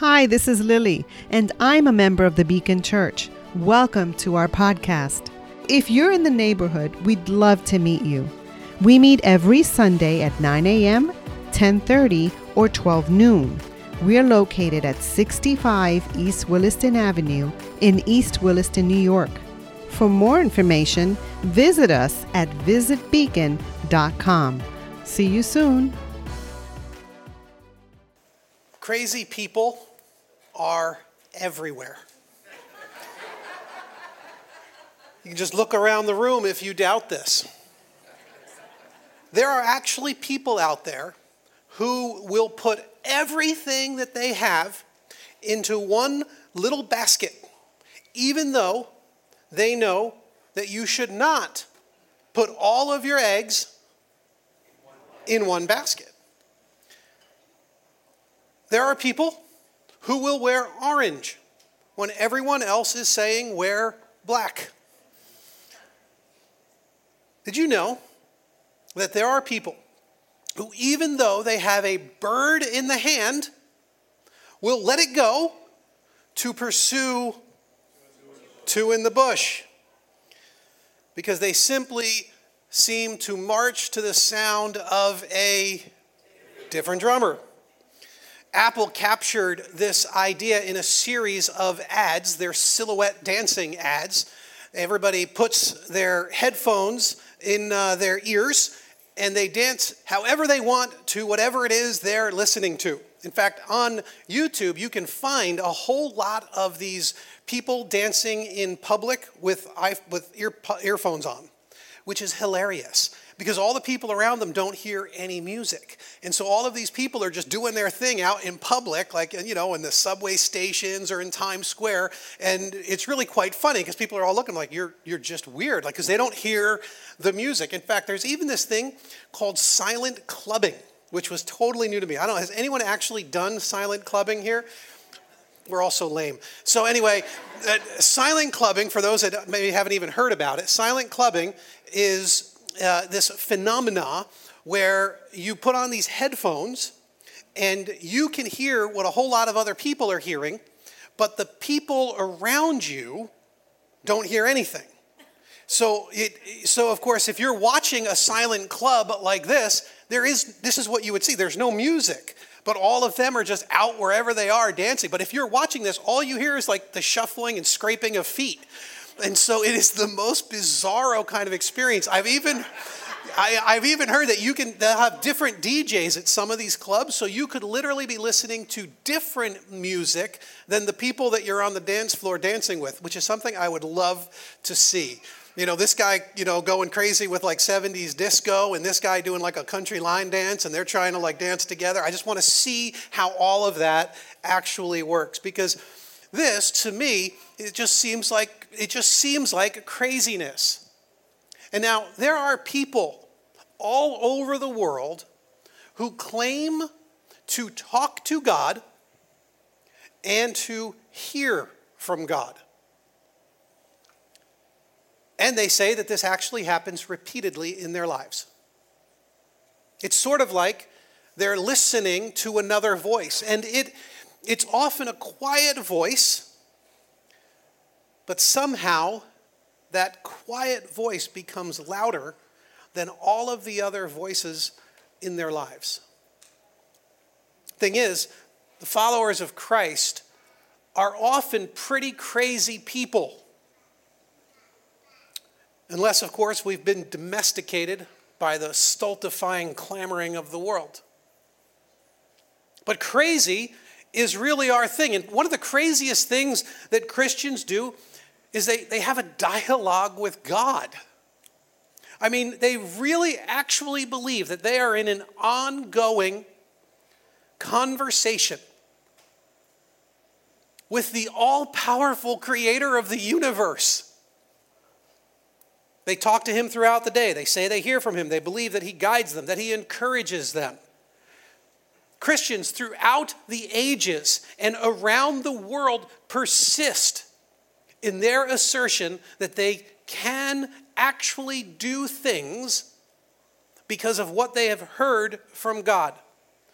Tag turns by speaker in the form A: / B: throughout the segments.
A: Hi, this is Lily, and I'm a member of the Beacon Church. Welcome to our podcast. If you're in the neighborhood, we'd love to meet you. We meet every Sunday at 9 a.m., 10:30, or 12 noon. We're located at 65 East Williston Avenue in East Williston, New York. For more information, visit us at visitbeacon.com. See you soon.
B: Crazy people are everywhere. You can just look around the room if you doubt this. There are actually people out there who will put everything that they have into one little basket, even though they know that you should not put all of your eggs in one basket. There are people who will wear orange when everyone else is saying wear black. Did you know that there are people who, even though they have a bird in the hand, will let it go to pursue two in the bush? Because they simply seem to march to the sound of a different drummer. Apple captured this idea in a series of ads, their silhouette dancing ads. Everybody puts their headphones in uh, their ears and they dance however they want to whatever it is they're listening to. In fact, on YouTube, you can find a whole lot of these people dancing in public with, with ear, earphones on, which is hilarious because all the people around them don't hear any music. And so all of these people are just doing their thing out in public, like, you know, in the subway stations or in Times Square. And it's really quite funny because people are all looking like, you're, you're just weird, like, because they don't hear the music. In fact, there's even this thing called silent clubbing, which was totally new to me. I don't know, has anyone actually done silent clubbing here? We're all so lame. So, anyway, uh, silent clubbing, for those that maybe haven't even heard about it, silent clubbing is uh, this phenomena where you put on these headphones and you can hear what a whole lot of other people are hearing, but the people around you don't hear anything. So, it, so of course, if you're watching a silent club like this, there is this is what you would see. There's no music, but all of them are just out wherever they are dancing. But if you're watching this, all you hear is like the shuffling and scraping of feet. And so it is the most bizarro kind of experience. I've even I, have even heard that you can have different DJs at some of these clubs, so you could literally be listening to different music than the people that you're on the dance floor dancing with, which is something I would love to see. You know, this guy, you know, going crazy with like 70s disco, and this guy doing like a country line dance, and they're trying to like dance together. I just want to see how all of that actually works because this, to me, it just seems like it just seems like craziness. And now there are people all over the world who claim to talk to God and to hear from God. And they say that this actually happens repeatedly in their lives. It's sort of like they're listening to another voice, and it, it's often a quiet voice, but somehow that quiet voice becomes louder than all of the other voices in their lives. Thing is, the followers of Christ are often pretty crazy people. Unless, of course, we've been domesticated by the stultifying clamoring of the world. But crazy is really our thing. And one of the craziest things that Christians do is they, they have a dialogue with God. I mean, they really actually believe that they are in an ongoing conversation with the all powerful creator of the universe. They talk to him throughout the day. They say they hear from him. They believe that he guides them, that he encourages them. Christians throughout the ages and around the world persist in their assertion that they can actually do things because of what they have heard from God.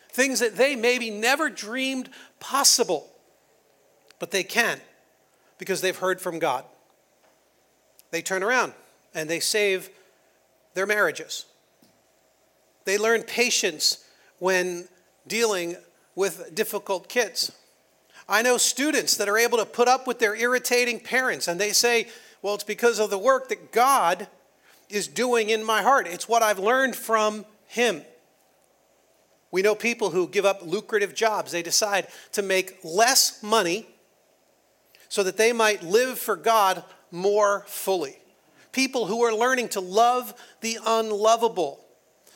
B: Things that they maybe never dreamed possible. but they can because they've heard from God. They turn around and they save their marriages. They learn patience when dealing with difficult kids. I know students that are able to put up with their irritating parents and they say, well, it's because of the work that God is doing in my heart. It's what I've learned from Him. We know people who give up lucrative jobs. They decide to make less money so that they might live for God more fully. People who are learning to love the unlovable.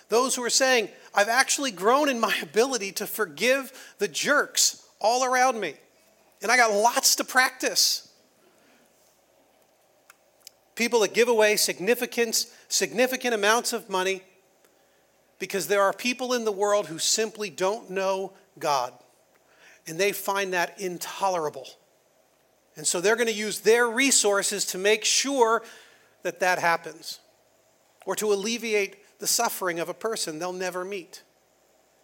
B: Those who are saying, I've actually grown in my ability to forgive the jerks all around me. And I got lots to practice. People that give away significant, significant amounts of money because there are people in the world who simply don't know God. And they find that intolerable. And so they're going to use their resources to make sure that that happens or to alleviate the suffering of a person they'll never meet.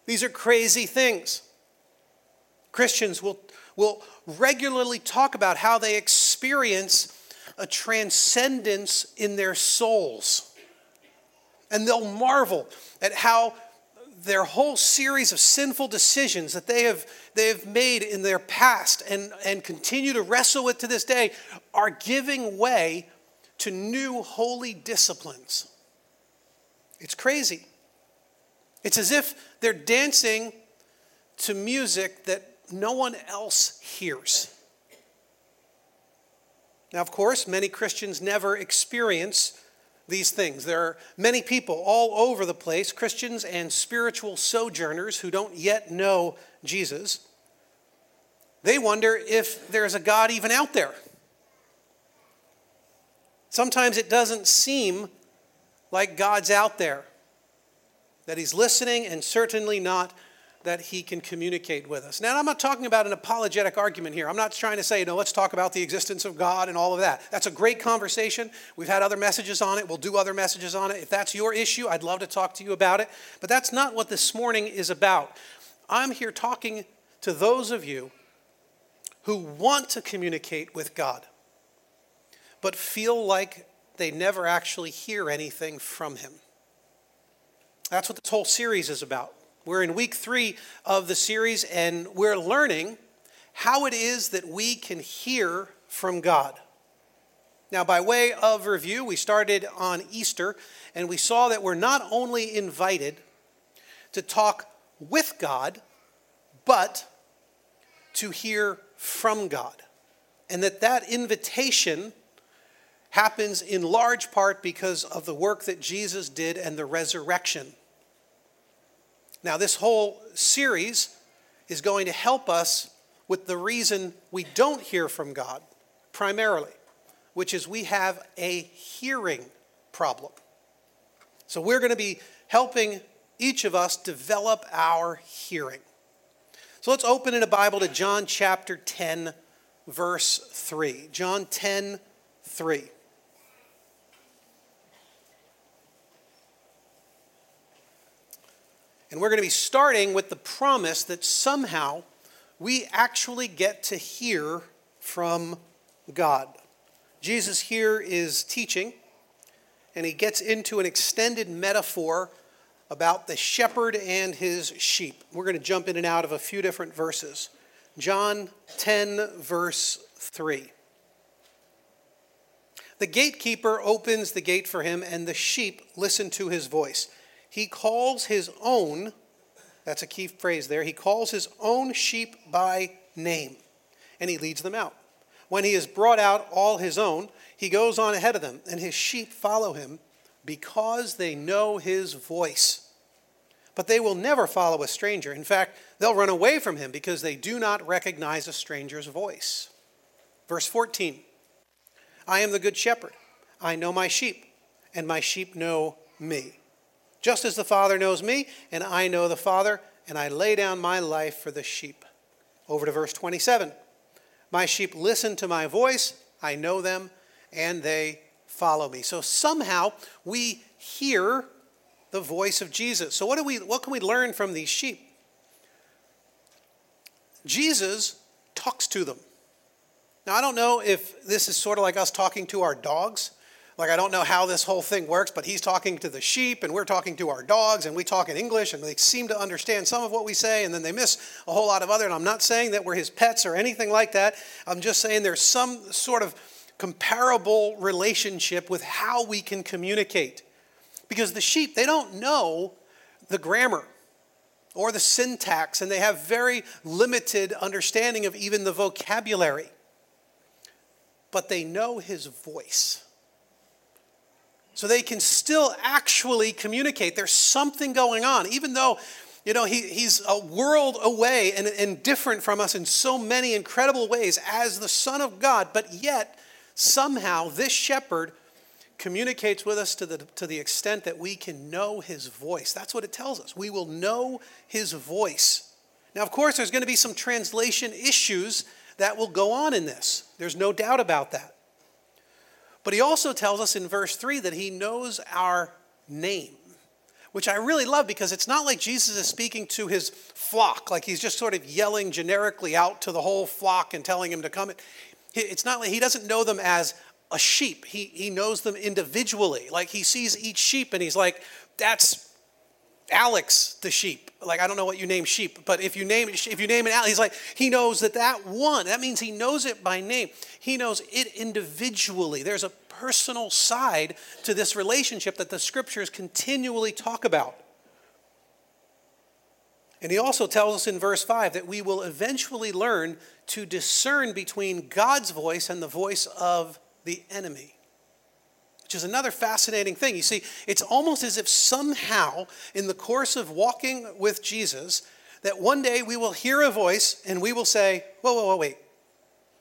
B: These are crazy things. Christians will, will regularly talk about how they experience a transcendence in their souls. And they'll marvel at how their whole series of sinful decisions that they have, they have made in their past and, and continue to wrestle with to this day are giving way to new holy disciplines. It's crazy. It's as if they're dancing to music that no one else hears. Now, of course, many Christians never experience these things. There are many people all over the place, Christians and spiritual sojourners who don't yet know Jesus. They wonder if there's a God even out there. Sometimes it doesn't seem like God's out there, that He's listening, and certainly not that he can communicate with us. Now, I'm not talking about an apologetic argument here. I'm not trying to say, know, let's talk about the existence of God and all of that. That's a great conversation. We've had other messages on it. We'll do other messages on it. If that's your issue, I'd love to talk to you about it. But that's not what this morning is about. I'm here talking to those of you who want to communicate with God, but feel like they never actually hear anything from Him. That's what this whole series is about. We're in week three of the series, and we're learning how it is that we can hear from God. Now, by way of review, we started on Easter, and we saw that we're not only invited to talk with God, but to hear from God. And that that invitation happens in large part because of the work that Jesus did and the resurrection now, this whole series is going to help us with the reason we don't hear from God, primarily, which is we have a hearing problem. So, we're going to be helping each of us develop our hearing. So, let's open in a Bible to John chapter 10, verse 3. John 10, 3. And we're going to be starting with the promise that somehow we actually get to hear from God. Jesus here is teaching, and he gets into an extended metaphor about the shepherd and his sheep. We're going to jump in and out of a few different verses. John 10, verse 3. The gatekeeper opens the gate for him, and the sheep listen to his voice. He calls his own, that's a key phrase there, he calls his own sheep by name and he leads them out. When he has brought out all his own, he goes on ahead of them, and his sheep follow him because they know his voice. But they will never follow a stranger. In fact, they'll run away from him because they do not recognize a stranger's voice. Verse 14 I am the good shepherd. I know my sheep, and my sheep know me just as the Father knows me, and I know the Father, and I lay down my life for the sheep. Over to verse 27. My sheep listen to my voice, I know them, and they follow me. So somehow we hear the voice of Jesus. So what do we what can we learn from these sheep? Jesus talks to them. Now, I don't know if this is sort of like us talking to our dogs. Like, I don't know how this whole thing works, but he's talking to the sheep, and we're talking to our dogs, and we talk in English, and they seem to understand some of what we say, and then they miss a whole lot of other. And I'm not saying that we're his pets or anything like that. I'm just saying there's some sort of comparable relationship with how we can communicate. Because the sheep, they don't know the grammar or the syntax, and they have very limited understanding of even the vocabulary. But they know his voice. So they can still actually communicate. There's something going on, even though, you know, he, he's a world away and, and different from us in so many incredible ways as the Son of God, but yet somehow this shepherd communicates with us to the, to the extent that we can know his voice. That's what it tells us. We will know his voice. Now, of course, there's going to be some translation issues that will go on in this. There's no doubt about that. But he also tells us in verse 3 that he knows our name, which I really love because it's not like Jesus is speaking to his flock, like he's just sort of yelling generically out to the whole flock and telling him to come. It's not like he doesn't know them as a sheep, he, he knows them individually. Like he sees each sheep and he's like, that's Alex the sheep. Like I don't know what you name sheep, but if you name if you name it Alex, he's like he knows that that one. That means he knows it by name. He knows it individually. There's a personal side to this relationship that the scriptures continually talk about. And he also tells us in verse 5 that we will eventually learn to discern between God's voice and the voice of the enemy which is another fascinating thing. You see, it's almost as if somehow, in the course of walking with Jesus, that one day we will hear a voice and we will say, Whoa, whoa, whoa, wait.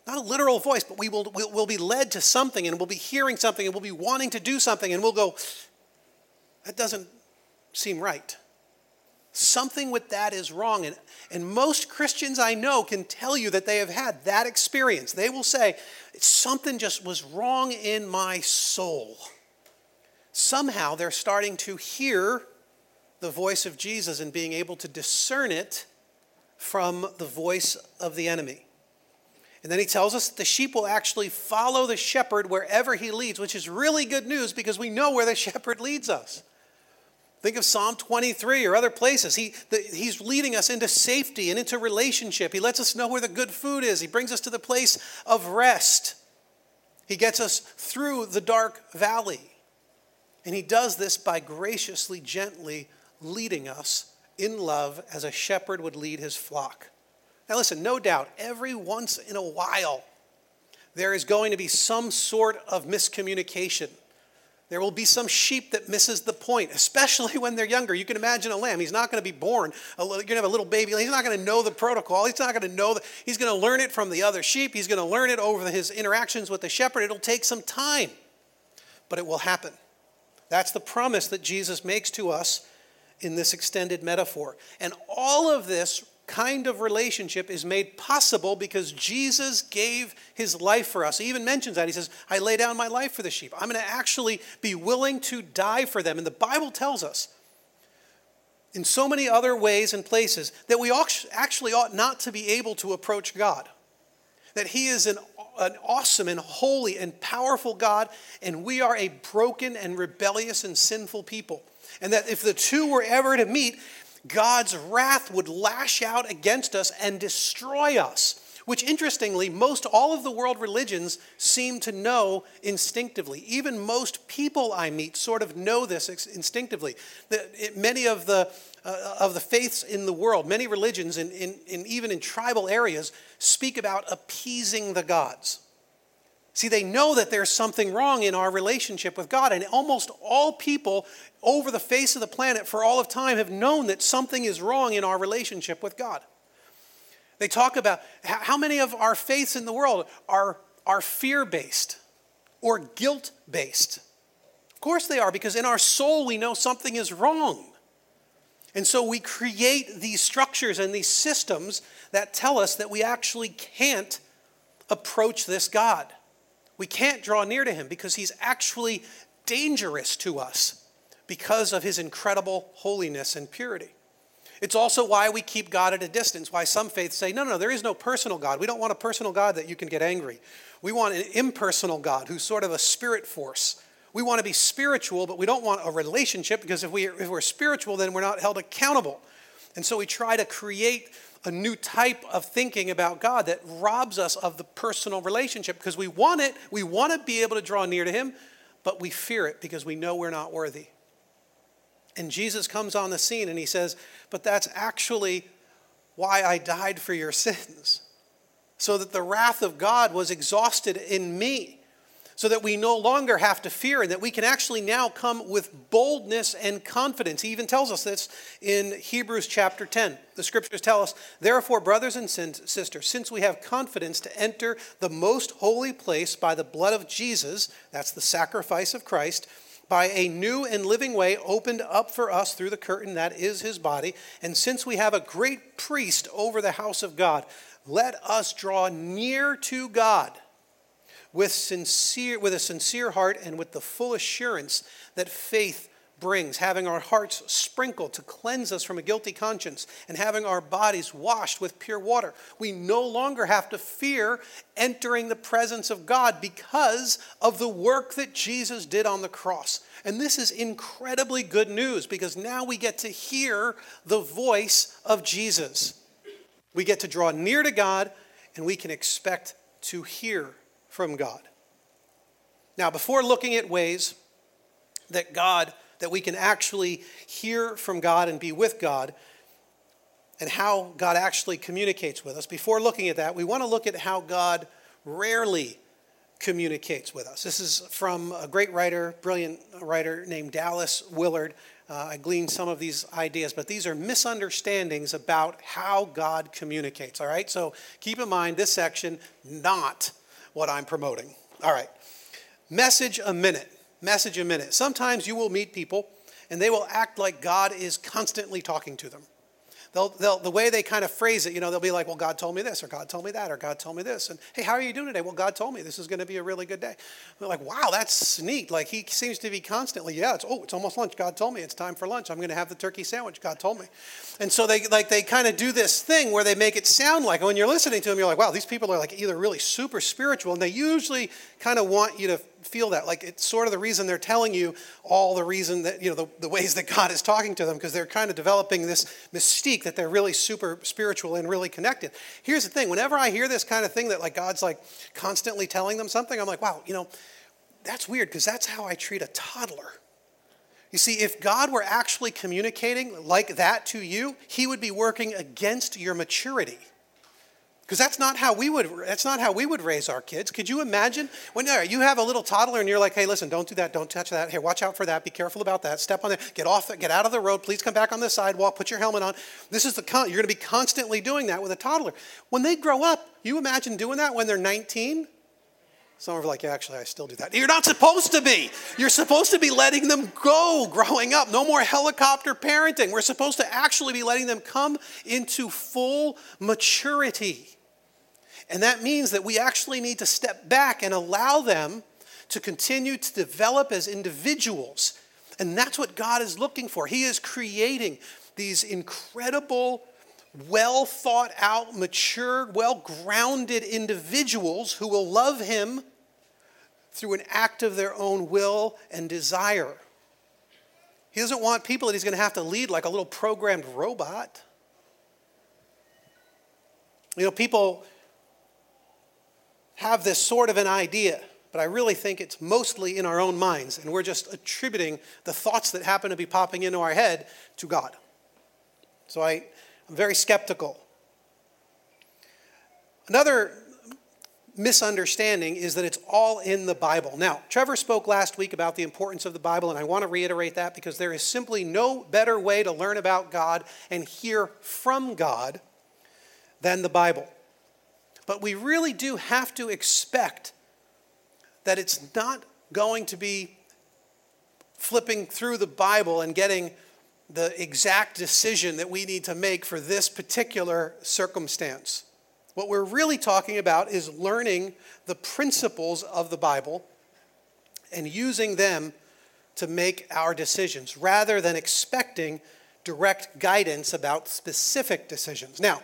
B: Not a literal voice, but we will we'll, we'll be led to something and we'll be hearing something and we'll be wanting to do something and we'll go, That doesn't seem right. Something with that is wrong. And, and most Christians I know can tell you that they have had that experience. They will say, something just was wrong in my soul. Somehow they're starting to hear the voice of Jesus and being able to discern it from the voice of the enemy. And then he tells us the sheep will actually follow the shepherd wherever he leads, which is really good news because we know where the shepherd leads us. Think of Psalm 23 or other places. He, the, he's leading us into safety and into relationship. He lets us know where the good food is. He brings us to the place of rest. He gets us through the dark valley. And he does this by graciously, gently leading us in love as a shepherd would lead his flock. Now, listen, no doubt, every once in a while, there is going to be some sort of miscommunication there will be some sheep that misses the point, especially when they're younger. You can imagine a lamb. He's not going to be born. You're going to have a little baby. He's not going to know the protocol. He's not going to know that. He's going to learn it from the other sheep. He's going to learn it over his interactions with the shepherd. It'll take some time, but it will happen. That's the promise that Jesus makes to us in this extended metaphor. And all of this kind of relationship is made possible because Jesus gave his life for us. He even mentions that. He says, I lay down my life for the sheep. I'm going to actually be willing to die for them. And the Bible tells us in so many other ways and places that we actually ought not to be able to approach God. That he is an, an awesome and holy and powerful God, and we are a broken and rebellious and sinful people. And that if the two were ever to meet, God's wrath would lash out against us and destroy us. Which, interestingly, most all of the world religions seem to know instinctively. Even most people I meet sort of know this instinctively. many of the, uh, of the faiths in the world, many religions, in even in tribal areas, speak about appeasing the gods. See, they know that there's something wrong in our relationship with God, and almost all people over the face of the planet for all of time have known that something is wrong in our relationship with God. They talk about how many of our faiths in the world are, are fear based or guilt based. Of course they are, because in our soul we know something is wrong. And so we create these structures and these systems that tell us that we actually can't approach this God. We can't draw near to him because he's actually dangerous to us because of his incredible holiness and purity. It's also why we keep God at a distance, why some faiths say, no, no, there is no personal God. We don't want a personal God that you can get angry. We want an impersonal God who's sort of a spirit force. We want to be spiritual, but we don't want a relationship because if, we, if we're spiritual, then we're not held accountable. And so we try to create a new type of thinking about God that robs us of the personal relationship because we want it, we want to be able to draw near to Him, but we fear it because we know we're not worthy. And Jesus comes on the scene and he says, But that's actually why I died for your sins, so that the wrath of God was exhausted in me, so that we no longer have to fear and that we can actually now come with boldness and confidence. He even tells us this in Hebrews chapter 10. The scriptures tell us, Therefore, brothers and sisters, since we have confidence to enter the most holy place by the blood of Jesus, that's the sacrifice of Christ by a new and living way opened up for us through the curtain that is his body. And since we have a great priest over the house of God, let us draw near to God with sincere with a sincere heart and with the full assurance that faith brings, having our hearts sprinkled to cleanse us from a guilty conscience, and having our bodies washed with pure water. We no longer have to fear entering the presence of God because of the work that Jesus did on the cross. And this is incredibly good news because now we get to hear the voice of Jesus. We get to draw near to God and we can expect to hear from God. Now, before looking at ways that God that we can actually hear from God and be with God and how God actually communicates with us. Before looking at that, we want to look at how God rarely communicates with us. This is from a great writer, brilliant writer named Dallas Willard. Uh, I gleaned some of these ideas, but these are misunderstandings about how God communicates. All right, so keep in mind this section, not what I'm promoting. All right, message a minute message a minute. Sometimes you will meet people and they will act like God is constantly talking to them. They'll, they'll, the way they kind of phrase it, you know, they'll be like, well, God told me this, or God told me that, or God told me this. And hey, how are you doing today? Well, God told me this is going to be a really good day. They're like, wow, that's neat. Like he seems to be constantly, yeah, it's, oh, it's almost lunch. God told me it's time for lunch. I'm going to have the turkey sandwich. God told me. And so they like they kind of do this thing where they make it sound like, when you're listening to them, you're like, wow, these people are like either really super spiritual, and they usually kind of want you to feel that. Like it's sort of the reason they're telling you all the reason that, you know, the, the ways that God is talking to them, because they're kind of developing this mystique that they're really super spiritual and really connected. Here's the thing whenever I hear this kind of thing that like God's like constantly telling them something, I'm like, wow, you know, that's weird because that's how I treat a toddler. You see, if God were actually communicating like that to you, He would be working against your maturity. Because that's not how we would that's not how we would raise our kids. Could you imagine when uh, you have a little toddler and you're like, hey, listen, don't do that, don't touch that. Here, watch out for that. Be careful about that. Step on that. Get off. Get out of the road. Please come back on the sidewalk. Put your helmet on. This is the you're going to be constantly doing that with a toddler. When they grow up, you imagine doing that when they're 19. Some are like, yeah, actually, I still do that. You're not supposed to be. You're supposed to be letting them go growing up. No more helicopter parenting. We're supposed to actually be letting them come into full maturity. And that means that we actually need to step back and allow them to continue to develop as individuals. And that's what God is looking for. He is creating these incredible well thought out, mature, well grounded individuals who will love Him through an act of their own will and desire. He doesn't want people that he's going to have to lead like a little programmed robot. You know, people have this sort of an idea, but I really think it's mostly in our own minds, and we're just attributing the thoughts that happen to be popping into our head to God. So I, I'm very skeptical. Another misunderstanding is that it's all in the Bible. Now, Trevor spoke last week about the importance of the Bible, and I want to reiterate that because there is simply no better way to learn about God and hear from God than the Bible. But we really do have to expect that it's not going to be flipping through the Bible and getting the exact decision that we need to make for this particular circumstance. What we're really talking about is learning the principles of the Bible and using them to make our decisions rather than expecting direct guidance about specific decisions. Now,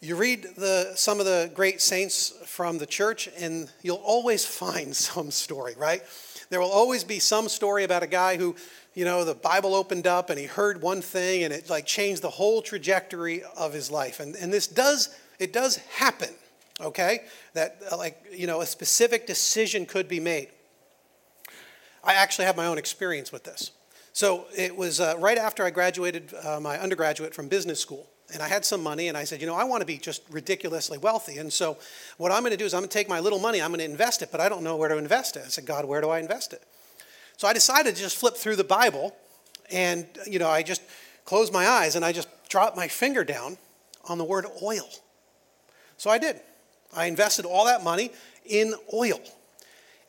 B: you read the, some of the great saints from the church, and you'll always find some story, right? There will always be some story about a guy who, you know, the Bible opened up and he heard one thing and it like changed the whole trajectory of his life. And, and this does, it does happen, okay? That uh, like, you know, a specific decision could be made. I actually have my own experience with this. So it was uh, right after I graduated uh, my undergraduate from business school. And I had some money, and I said, you know, I want to be just ridiculously wealthy. And so, what I'm going to do is, I'm going to take my little money, I'm going to invest it, but I don't know where to invest it. I said, God, where do I invest it? So, I decided to just flip through the Bible, and, you know, I just closed my eyes and I just dropped my finger down on the word oil. So, I did. I invested all that money in oil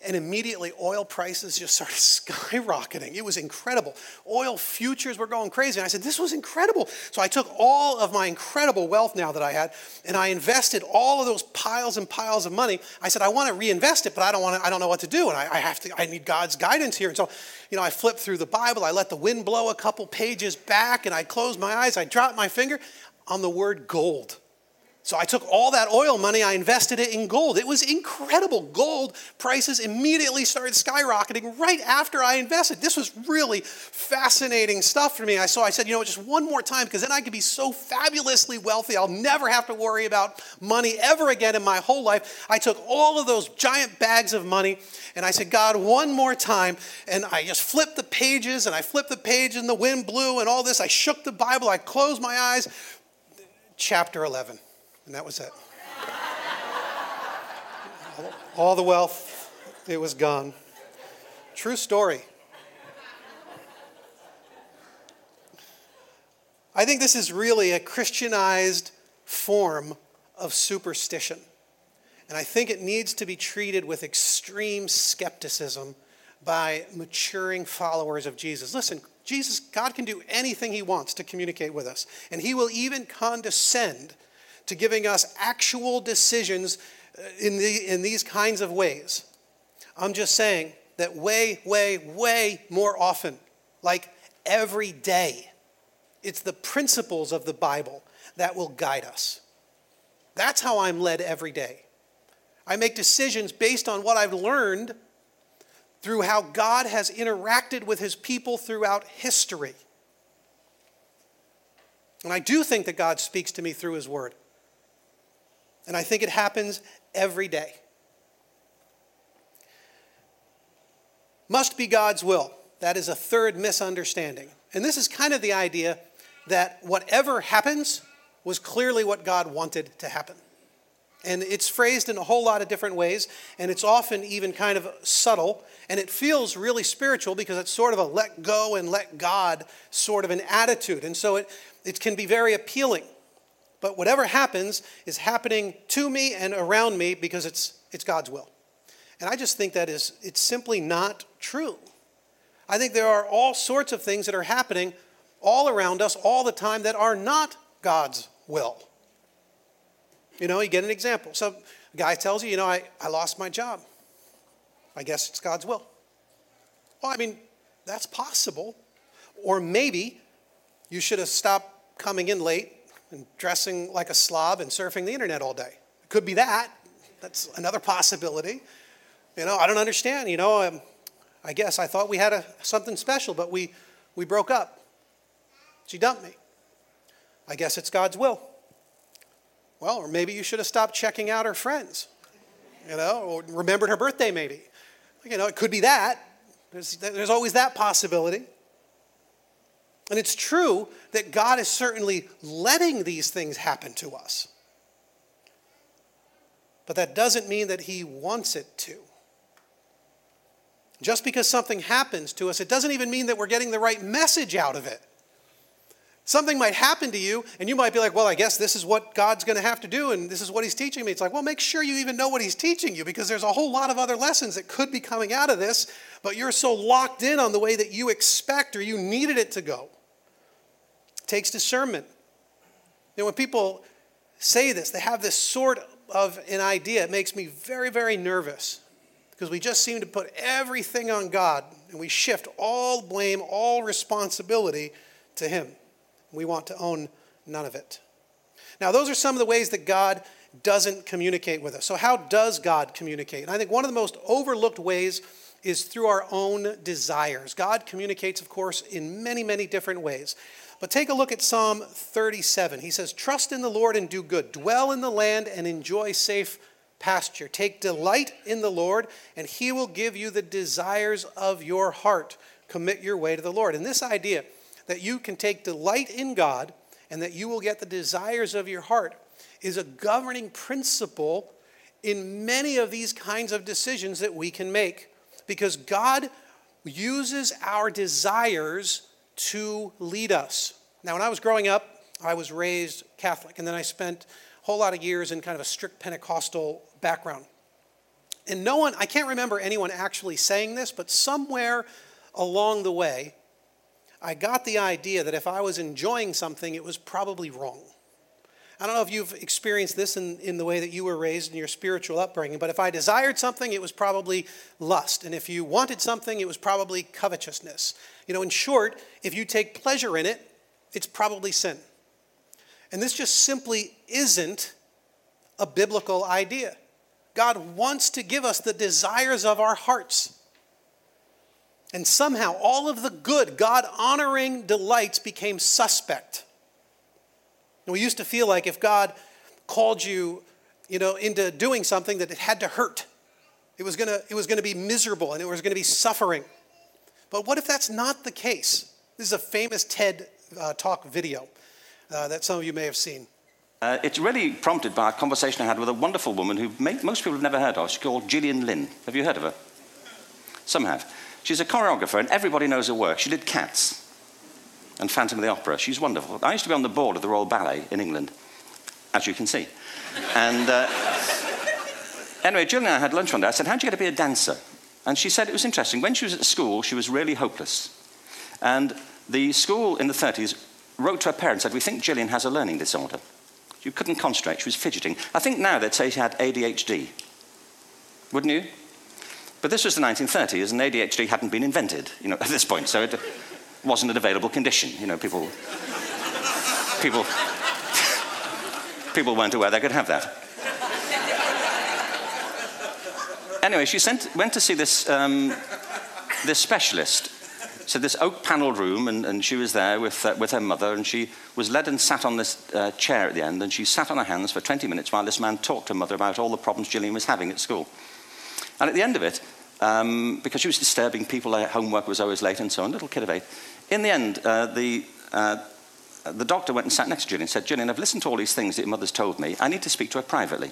B: and immediately oil prices just started skyrocketing. It was incredible. Oil futures were going crazy. And I said, This was incredible. So I took all of my incredible wealth now that I had and I invested all of those piles and piles of money. I said, I want to reinvest it, but I don't want to, I don't know what to do. And I, I have to, I need God's guidance here. And so, you know, I flipped through the Bible, I let the wind blow a couple pages back, and I closed my eyes, I dropped my finger on the word gold. So I took all that oil money, I invested it in gold. It was incredible. Gold prices immediately started skyrocketing right after I invested. This was really fascinating stuff for me. I I said, you know, what, just one more time because then I could be so fabulously wealthy. I'll never have to worry about money ever again in my whole life. I took all of those giant bags of money and I said, God, one more time. And I just flipped the pages and I flipped the page and the wind blew and all this. I shook the Bible. I closed my eyes. Chapter 11. And that was it. All the wealth, it was gone. True story. I think this is really a Christianized form of superstition. And I think it needs to be treated with extreme skepticism by maturing followers of Jesus. Listen, Jesus, God can do anything He wants to communicate with us, and He will even condescend to giving us actual decisions uh, in, the, in these kinds of ways. I'm just saying that way, way, way more often, like every day, it's the principles of the Bible that will guide us. That's how I'm led every day. I make decisions based on what I've learned through how God has interacted with his people throughout history. And I do think that God speaks to me through his word. And I think it happens every day. Must be God's will. That is a third misunderstanding. And this is kind of the idea that whatever happens was clearly what God wanted to happen. And it's phrased in a whole lot of different ways, and it's often even kind of subtle, and it feels really spiritual because it's sort of a let go and let God sort of an attitude. And so it, it can be very appealing. But whatever happens is happening to me and around me because it's, it's God's will. And I just think that is it's simply not true. I think there are all sorts of things that are happening all around us all the time that are not God's will. You know, you get an example. So a guy tells you, you know, I, I lost my job. I guess it's God's will. Well, I mean, that's possible. Or maybe you should have stopped coming in late and dressing like a slob and surfing the internet all day. It could be that. That's another possibility. You know, I don't understand. You know, um, I guess I thought we had a, something special, but we, we broke up. She dumped me. I guess it's God's will. Well, or maybe you should have stopped checking out her friends, you know, or remembered her birthday maybe. You know, it could be that. There's, there's always that possibility. And it's true that God is certainly letting these things happen to us. But that doesn't mean that He wants it to. Just because something happens to us, it doesn't even mean that we're getting the right message out of it. Something might happen to you, and you might be like, Well, I guess this is what God's going to have to do, and this is what He's teaching me. It's like, Well, make sure you even know what He's teaching you because there's a whole lot of other lessons that could be coming out of this, but you're so locked in on the way that you expect or you needed it to go. Takes discernment. Know, when people say this, they have this sort of an idea. It makes me very, very nervous because we just seem to put everything on God and we shift all blame, all responsibility to Him. We want to own none of it. Now, those are some of the ways that God doesn't communicate with us. So, how does God communicate? And I think one of the most overlooked ways is through our own desires. God communicates, of course, in many, many different ways. But take a look at Psalm 37. He says, Trust in the Lord and do good, dwell in the land and enjoy safe pasture. Take delight in the Lord, and he will give you the desires of your heart. Commit your way to the Lord. And this idea that you can take delight in God and that you will get the desires of your heart is a governing principle in many of these kinds of decisions that we can make because God uses our desires to lead us. Now, when I was growing up, I was raised Catholic, and then I spent a whole lot of years in kind of a strict Pentecostal background. And no one, I can't remember anyone actually saying this, but somewhere along the way, I got the idea that if I was enjoying something, it was probably wrong. I don't know if you've experienced this in, in the way that you were raised in your spiritual upbringing, but if I desired something, it was probably lust. And if you wanted something, it was probably covetousness. You know, in short, if you take pleasure in it, it's probably sin. And this just simply isn't a biblical idea. God wants to give us the desires of our hearts. And somehow all of the good, God honoring delights became suspect. And we used to feel like if God called you, you know, into doing something that it had to hurt. It was gonna, it was gonna be miserable and it was gonna be suffering. But what if that's not the case? This is a famous TED uh, Talk video uh, that some of you may have seen.
C: Uh, it's really prompted by a conversation I had with a wonderful woman who may, most people have never heard of. She's called Gillian Lynne. Have you heard of her? Some have. She's a choreographer, and everybody knows her work. She did Cats and Phantom of the Opera. She's wonderful. I used to be on the board of the Royal Ballet in England, as you can see. And uh, anyway, Jill and I had lunch one day. I said, How'd you get to be a dancer? And she said it was interesting. When she was at school, she was really hopeless. And the school in the 30s wrote to her parents and said, We think Gillian has a learning disorder. You couldn't concentrate, she was fidgeting. I think now they'd say she had ADHD. Wouldn't you? But this was the 1930s, and ADHD hadn't been invented, you know, at this point, so it wasn't an available condition. You know, people, people, people weren't aware they could have that. Anyway, she sent, went to see this, um, this specialist. So this oak panelled room, and, and, she was there with, uh, with her mother, and she was led and sat on this uh, chair at the end, and she sat on her hands for 20 minutes while this man talked to her mother about all the problems Gillian was having at school. And at the end of it, um, because she was disturbing people, her homework was always late and so on, little kid of eight. In the end, uh, the, uh, the doctor went and sat next to Gillian and said, Gillian, I've listened to all these things that your mother's told me. I need to speak to her privately.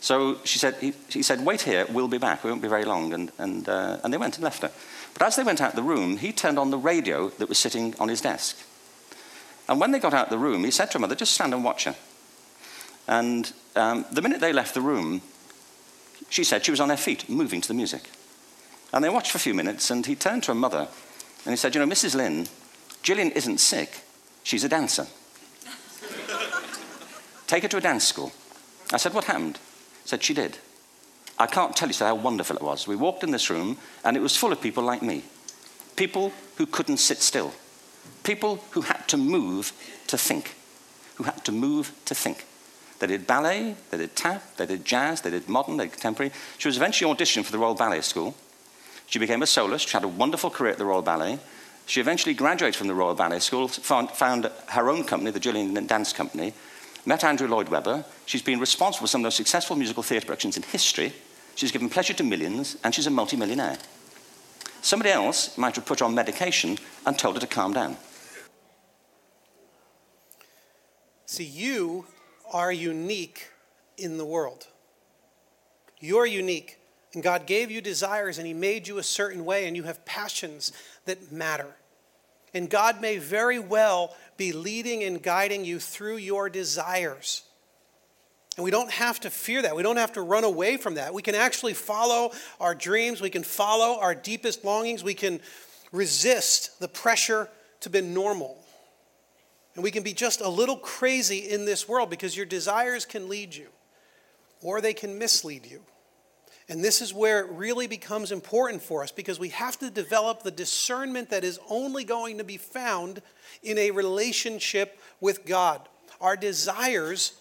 C: So she said, he, he said, wait here, we'll be back. We won't be very long. And, and, uh, and they went and left her. But as they went out of the room, he turned on the radio that was sitting on his desk. And when they got out of the room, he said to her mother, just stand and watch her. And um, the minute they left the room, she said she was on her feet, moving to the music. And they watched for a few minutes, and he turned to her mother and he said, You know, Mrs. Lynne, Gillian isn't sick, she's a dancer. Take her to a dance school. I said, What happened? He said, She did. I can't tell you how wonderful it was. We walked in this room, and it was full of people like me people who couldn't sit still, people who had to move to think, who had to move to think. They did ballet, they did tap, they did jazz, they did modern, they did contemporary. She was eventually auditioned for the Royal Ballet School. She became a soloist. She had a wonderful career at the Royal Ballet. She eventually graduated from the Royal Ballet School, found, found her own company, the Gillian Dance Company, met Andrew Lloyd Webber. She's been responsible for some of the most successful musical theatre productions in history. She's given pleasure to millions, and she's a multimillionaire. Somebody else might have put on medication and told her to calm down.
B: See, you are unique in the world. You're unique. And God gave you desires and He made you a certain way, and you have passions that matter. And God may very well be leading and guiding you through your desires. And we don't have to fear that. We don't have to run away from that. We can actually follow our dreams. We can follow our deepest longings. We can resist the pressure to be normal. And we can be just a little crazy in this world because your desires can lead you or they can mislead you. And this is where it really becomes important for us because we have to develop the discernment that is only going to be found in a relationship with God. Our desires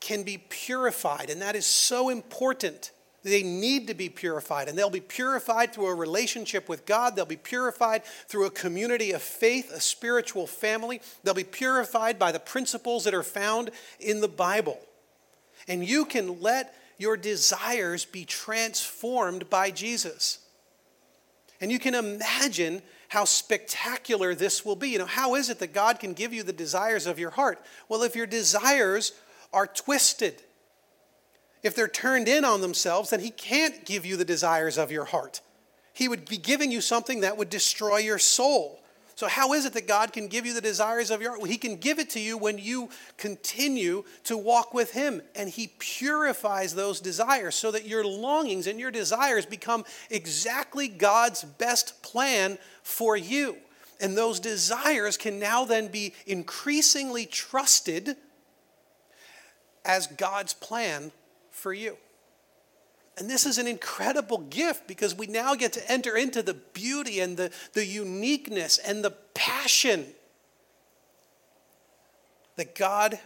B: can be purified, and that is so important. They need to be purified, and they'll be purified through a relationship with God. They'll be purified through a community of faith, a spiritual family. They'll be purified by the principles that are found in the Bible. And you can let your desires be transformed by Jesus. And you can imagine how spectacular this will be. You know, how is it that God can give you the desires of your heart? Well, if your desires are twisted, if they're turned in on themselves, then He can't give you the desires of your heart. He would be giving you something that would destroy your soul. So, how is it that God can give you the desires of your heart? Well, he can give it to you when you continue to walk with Him, and He purifies those desires so that your longings and your desires become exactly God's best plan for you. And those desires can now then be increasingly trusted as God's plan for you. And this is an incredible gift because we now get to enter into the beauty and the, the uniqueness and the passion that God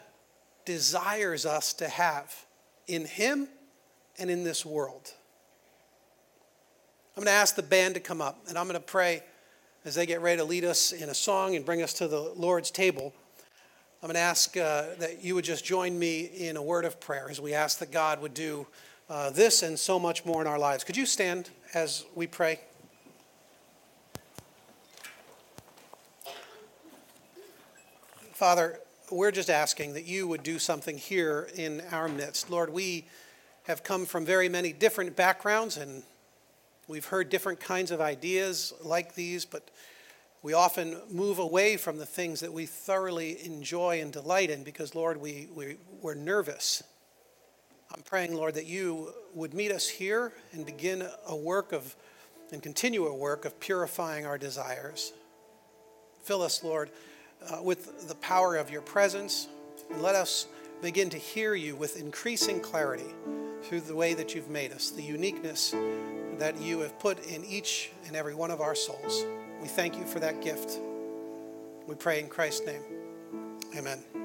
B: desires us to have in Him and in this world. I'm going to ask the band to come up and I'm going to pray as they get ready to lead us in a song and bring us to the Lord's table. I'm going to ask uh, that you would just join me in a word of prayer as we ask that God would do uh, this and so much more in our lives. Could you stand as we pray? Father, we're just asking that you would do something here in our midst. Lord, we have come from very many different backgrounds and we've heard different kinds of ideas like these, but we often move away from the things that we thoroughly enjoy and delight in because, Lord, we, we, we're nervous I'm praying, Lord, that you would meet us here and begin a work of, and continue a work of purifying our desires. Fill us, Lord, uh, with the power of your presence, and let us begin to hear you with increasing clarity through the way that you've made us, the uniqueness that you have put in each and every one of our souls. We thank you for that gift. We pray in Christ's name. Amen.